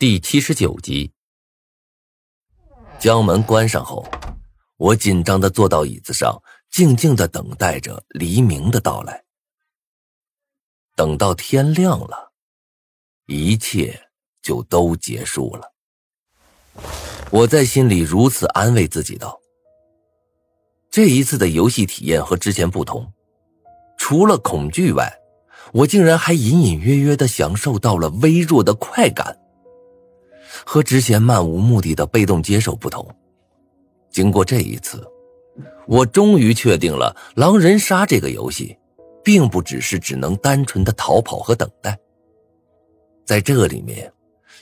第七十九集，将门关上后，我紧张的坐到椅子上，静静的等待着黎明的到来。等到天亮了，一切就都结束了。我在心里如此安慰自己道：“这一次的游戏体验和之前不同，除了恐惧外，我竟然还隐隐约约的享受到了微弱的快感。”和之前漫无目的的被动接受不同，经过这一次，我终于确定了狼人杀这个游戏，并不只是只能单纯的逃跑和等待。在这里面，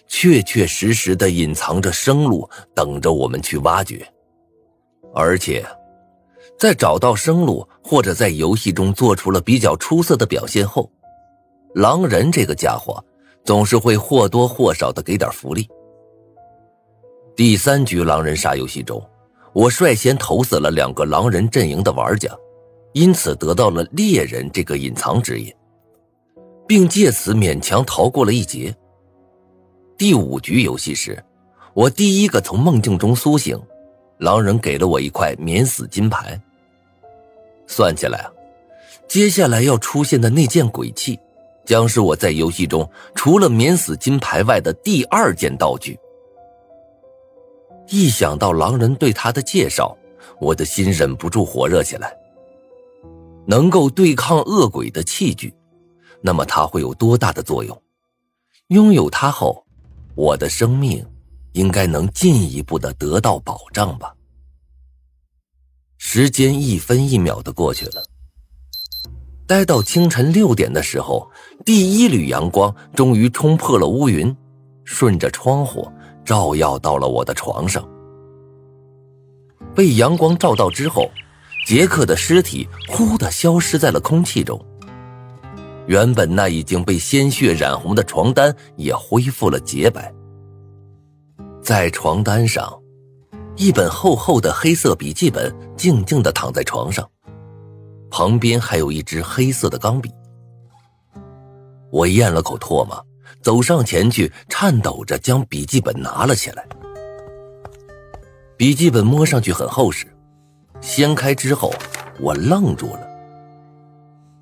确确实实的隐藏着生路，等着我们去挖掘。而且，在找到生路或者在游戏中做出了比较出色的表现后，狼人这个家伙总是会或多或少的给点福利。第三局狼人杀游戏中，我率先投死了两个狼人阵营的玩家，因此得到了猎人这个隐藏职业，并借此勉强逃过了一劫。第五局游戏时，我第一个从梦境中苏醒，狼人给了我一块免死金牌。算起来啊，接下来要出现的那件鬼器，将是我在游戏中除了免死金牌外的第二件道具。一想到狼人对他的介绍，我的心忍不住火热起来。能够对抗恶鬼的器具，那么它会有多大的作用？拥有它后，我的生命应该能进一步的得到保障吧。时间一分一秒的过去了，待到清晨六点的时候，第一缕阳光终于冲破了乌云，顺着窗户。照耀到了我的床上，被阳光照到之后，杰克的尸体忽的消失在了空气中。原本那已经被鲜血染红的床单也恢复了洁白。在床单上，一本厚厚的黑色笔记本静静的躺在床上，旁边还有一支黑色的钢笔。我咽了口唾沫。走上前去，颤抖着将笔记本拿了起来。笔记本摸上去很厚实，掀开之后，我愣住了。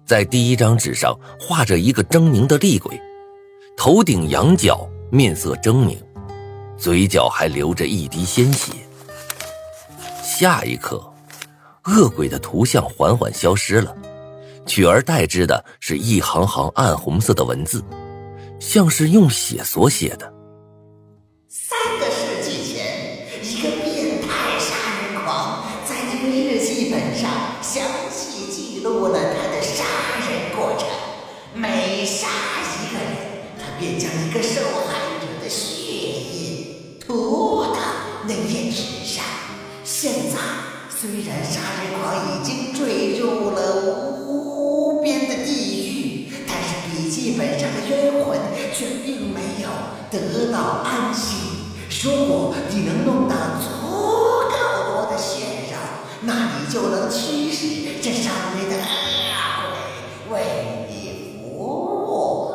在第一张纸上画着一个狰狞的厉鬼，头顶羊角，面色狰狞，嘴角还流着一滴鲜血。下一刻，恶鬼的图像缓缓消失了，取而代之的是一行行暗红色的文字。像是用血所写的。三个世纪前，一个变态杀人狂在一个日记本上详细记录了他的杀人过程。每杀一个人，他便将一个受害者的血印涂到那页纸上。现在，虽然杀人狂已经坠入了无边的地狱，但是笔记本上。却并没有得到安息。如果你能弄到足够多的血肉，那你就能驱使这上面的恶鬼为你服务。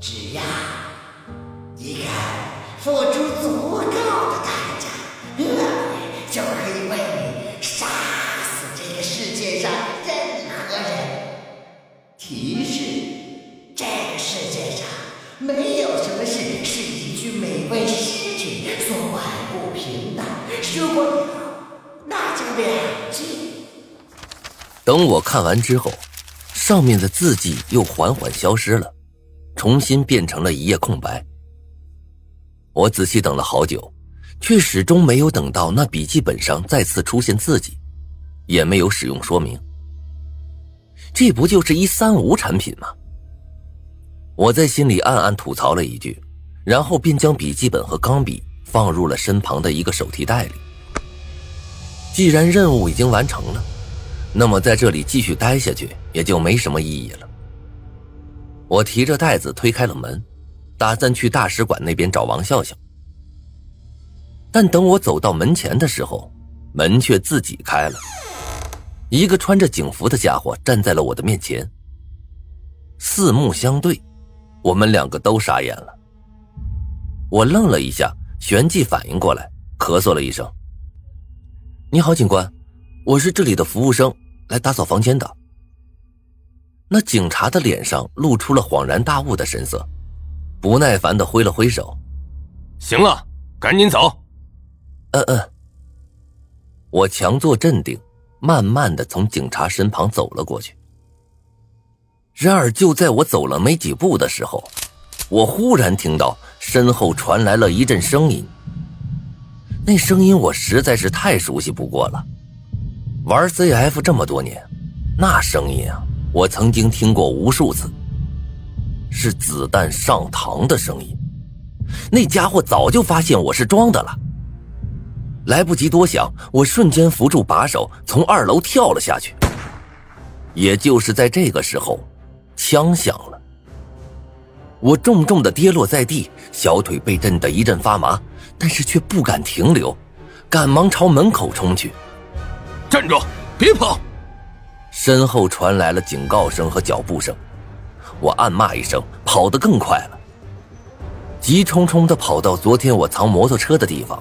只要你敢付出足够的代等我看完之后，上面的字迹又缓缓消失了，重新变成了一页空白。我仔细等了好久，却始终没有等到那笔记本上再次出现字迹，也没有使用说明。这不就是一三无产品吗？我在心里暗暗吐槽了一句，然后便将笔记本和钢笔放入了身旁的一个手提袋里。既然任务已经完成了，那么在这里继续待下去也就没什么意义了。我提着袋子推开了门，打算去大使馆那边找王笑笑。但等我走到门前的时候，门却自己开了，一个穿着警服的家伙站在了我的面前。四目相对。我们两个都傻眼了。我愣了一下，旋即反应过来，咳嗽了一声：“你好，警官，我是这里的服务生，来打扫房间的。”那警察的脸上露出了恍然大悟的神色，不耐烦的挥了挥手：“行了，赶紧走。”“嗯嗯。”我强作镇定，慢慢的从警察身旁走了过去。然而，就在我走了没几步的时候，我忽然听到身后传来了一阵声音。那声音我实在是太熟悉不过了，玩 CF 这么多年，那声音啊！我曾经听过无数次，是子弹上膛的声音。那家伙早就发现我是装的了，来不及多想，我瞬间扶住把手，从二楼跳了下去。也就是在这个时候，枪响了，我重重的跌落在地，小腿被震得一阵发麻，但是却不敢停留，赶忙朝门口冲去。站住，别跑！身后传来了警告声和脚步声，我暗骂一声，跑得更快了，急冲冲的跑到昨天我藏摩托车的地方，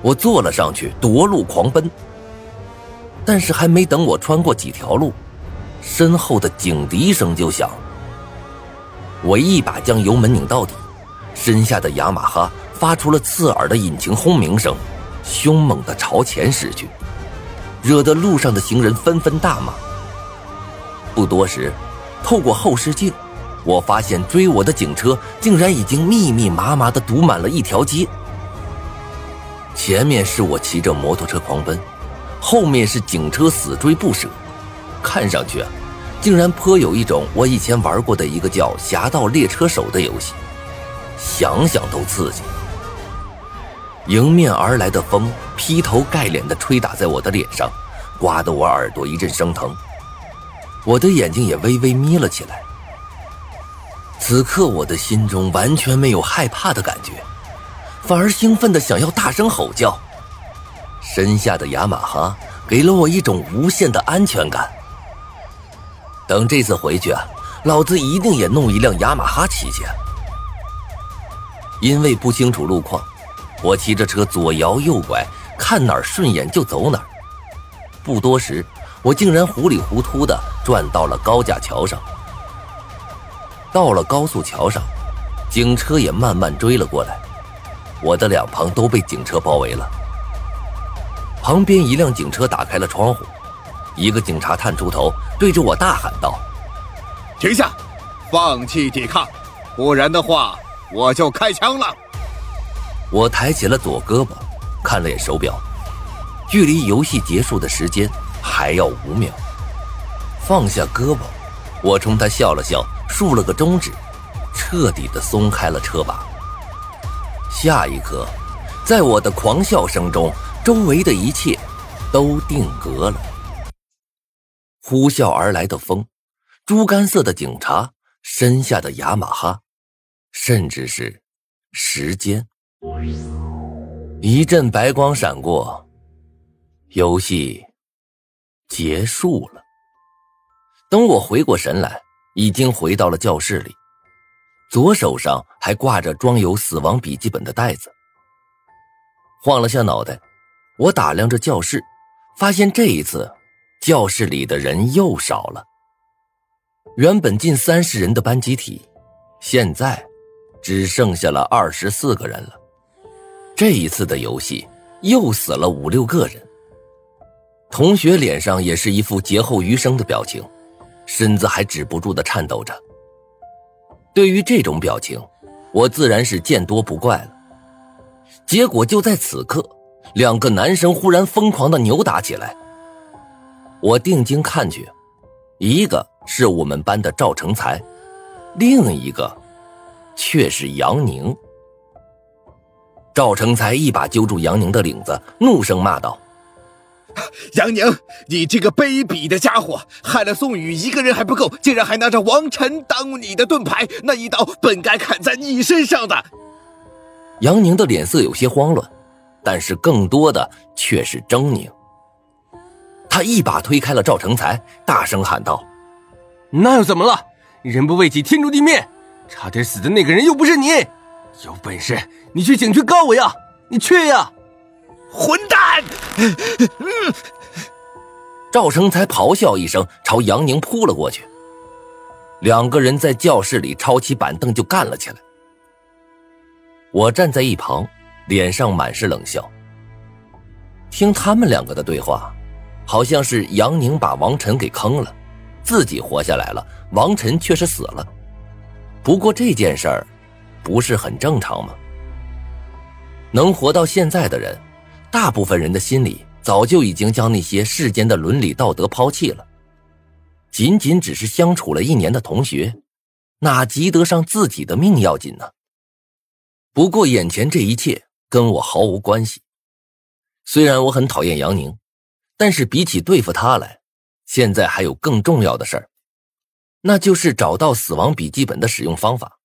我坐了上去，夺路狂奔。但是还没等我穿过几条路，身后的警笛声就响了。我一把将油门拧到底，身下的雅马哈发出了刺耳的引擎轰鸣声，凶猛的朝前驶去，惹得路上的行人纷纷大骂。不多时，透过后视镜，我发现追我的警车竟然已经密密麻麻的堵满了一条街。前面是我骑着摩托车狂奔，后面是警车死追不舍，看上去啊，竟然颇有一种我以前玩过的一个叫《侠盗猎车手》的游戏，想想都刺激。迎面而来的风劈头盖脸的吹打在我的脸上，刮得我耳朵一阵生疼。我的眼睛也微微眯了起来。此刻我的心中完全没有害怕的感觉，反而兴奋的想要大声吼叫。身下的雅马哈给了我一种无限的安全感。等这次回去啊，老子一定也弄一辆雅马哈骑去。因为不清楚路况，我骑着车左摇右拐，看哪儿顺眼就走哪儿。不多时。我竟然糊里糊涂的转到了高架桥上。到了高速桥上，警车也慢慢追了过来，我的两旁都被警车包围了。旁边一辆警车打开了窗户，一个警察探出头，对着我大喊道：“停下，放弃抵抗，不然的话我就开枪了。”我抬起了左胳膊，看了眼手表，距离游戏结束的时间。还要五秒，放下胳膊，我冲他笑了笑，竖了个中指，彻底的松开了车把。下一刻，在我的狂笑声中，周围的一切都定格了。呼啸而来的风，猪肝色的警察，身下的雅马哈，甚至是时间，一阵白光闪过，游戏。结束了。等我回过神来，已经回到了教室里，左手上还挂着装有死亡笔记本的袋子。晃了下脑袋，我打量着教室，发现这一次教室里的人又少了。原本近三十人的班集体，现在只剩下了二十四个人了。这一次的游戏又死了五六个人。同学脸上也是一副劫后余生的表情，身子还止不住的颤抖着。对于这种表情，我自然是见多不怪了。结果就在此刻，两个男生忽然疯狂的扭打起来。我定睛看去，一个是我们班的赵成才，另一个却是杨宁。赵成才一把揪住杨宁的领子，怒声骂道。杨宁，你这个卑鄙的家伙，害了宋宇一个人还不够，竟然还拿着王晨当你的盾牌，那一刀本该砍在你身上的。杨宁的脸色有些慌乱，但是更多的却是狰狞。他一把推开了赵成才，大声喊道：“那又怎么了？人不为己，天诛地灭！差点死的那个人又不是你，有本事你去警局告我呀！你去呀！混蛋！赵成才咆哮一声，朝杨宁扑了过去。两个人在教室里抄起板凳就干了起来。我站在一旁，脸上满是冷笑。听他们两个的对话，好像是杨宁把王晨给坑了，自己活下来了，王晨却是死了。不过这件事儿，不是很正常吗？能活到现在的人，大部分人的心里早就已经将那些世间的伦理道德抛弃了。仅仅只是相处了一年的同学，哪及得上自己的命要紧呢？不过眼前这一切跟我毫无关系。虽然我很讨厌杨宁，但是比起对付他来，现在还有更重要的事儿，那就是找到死亡笔记本的使用方法。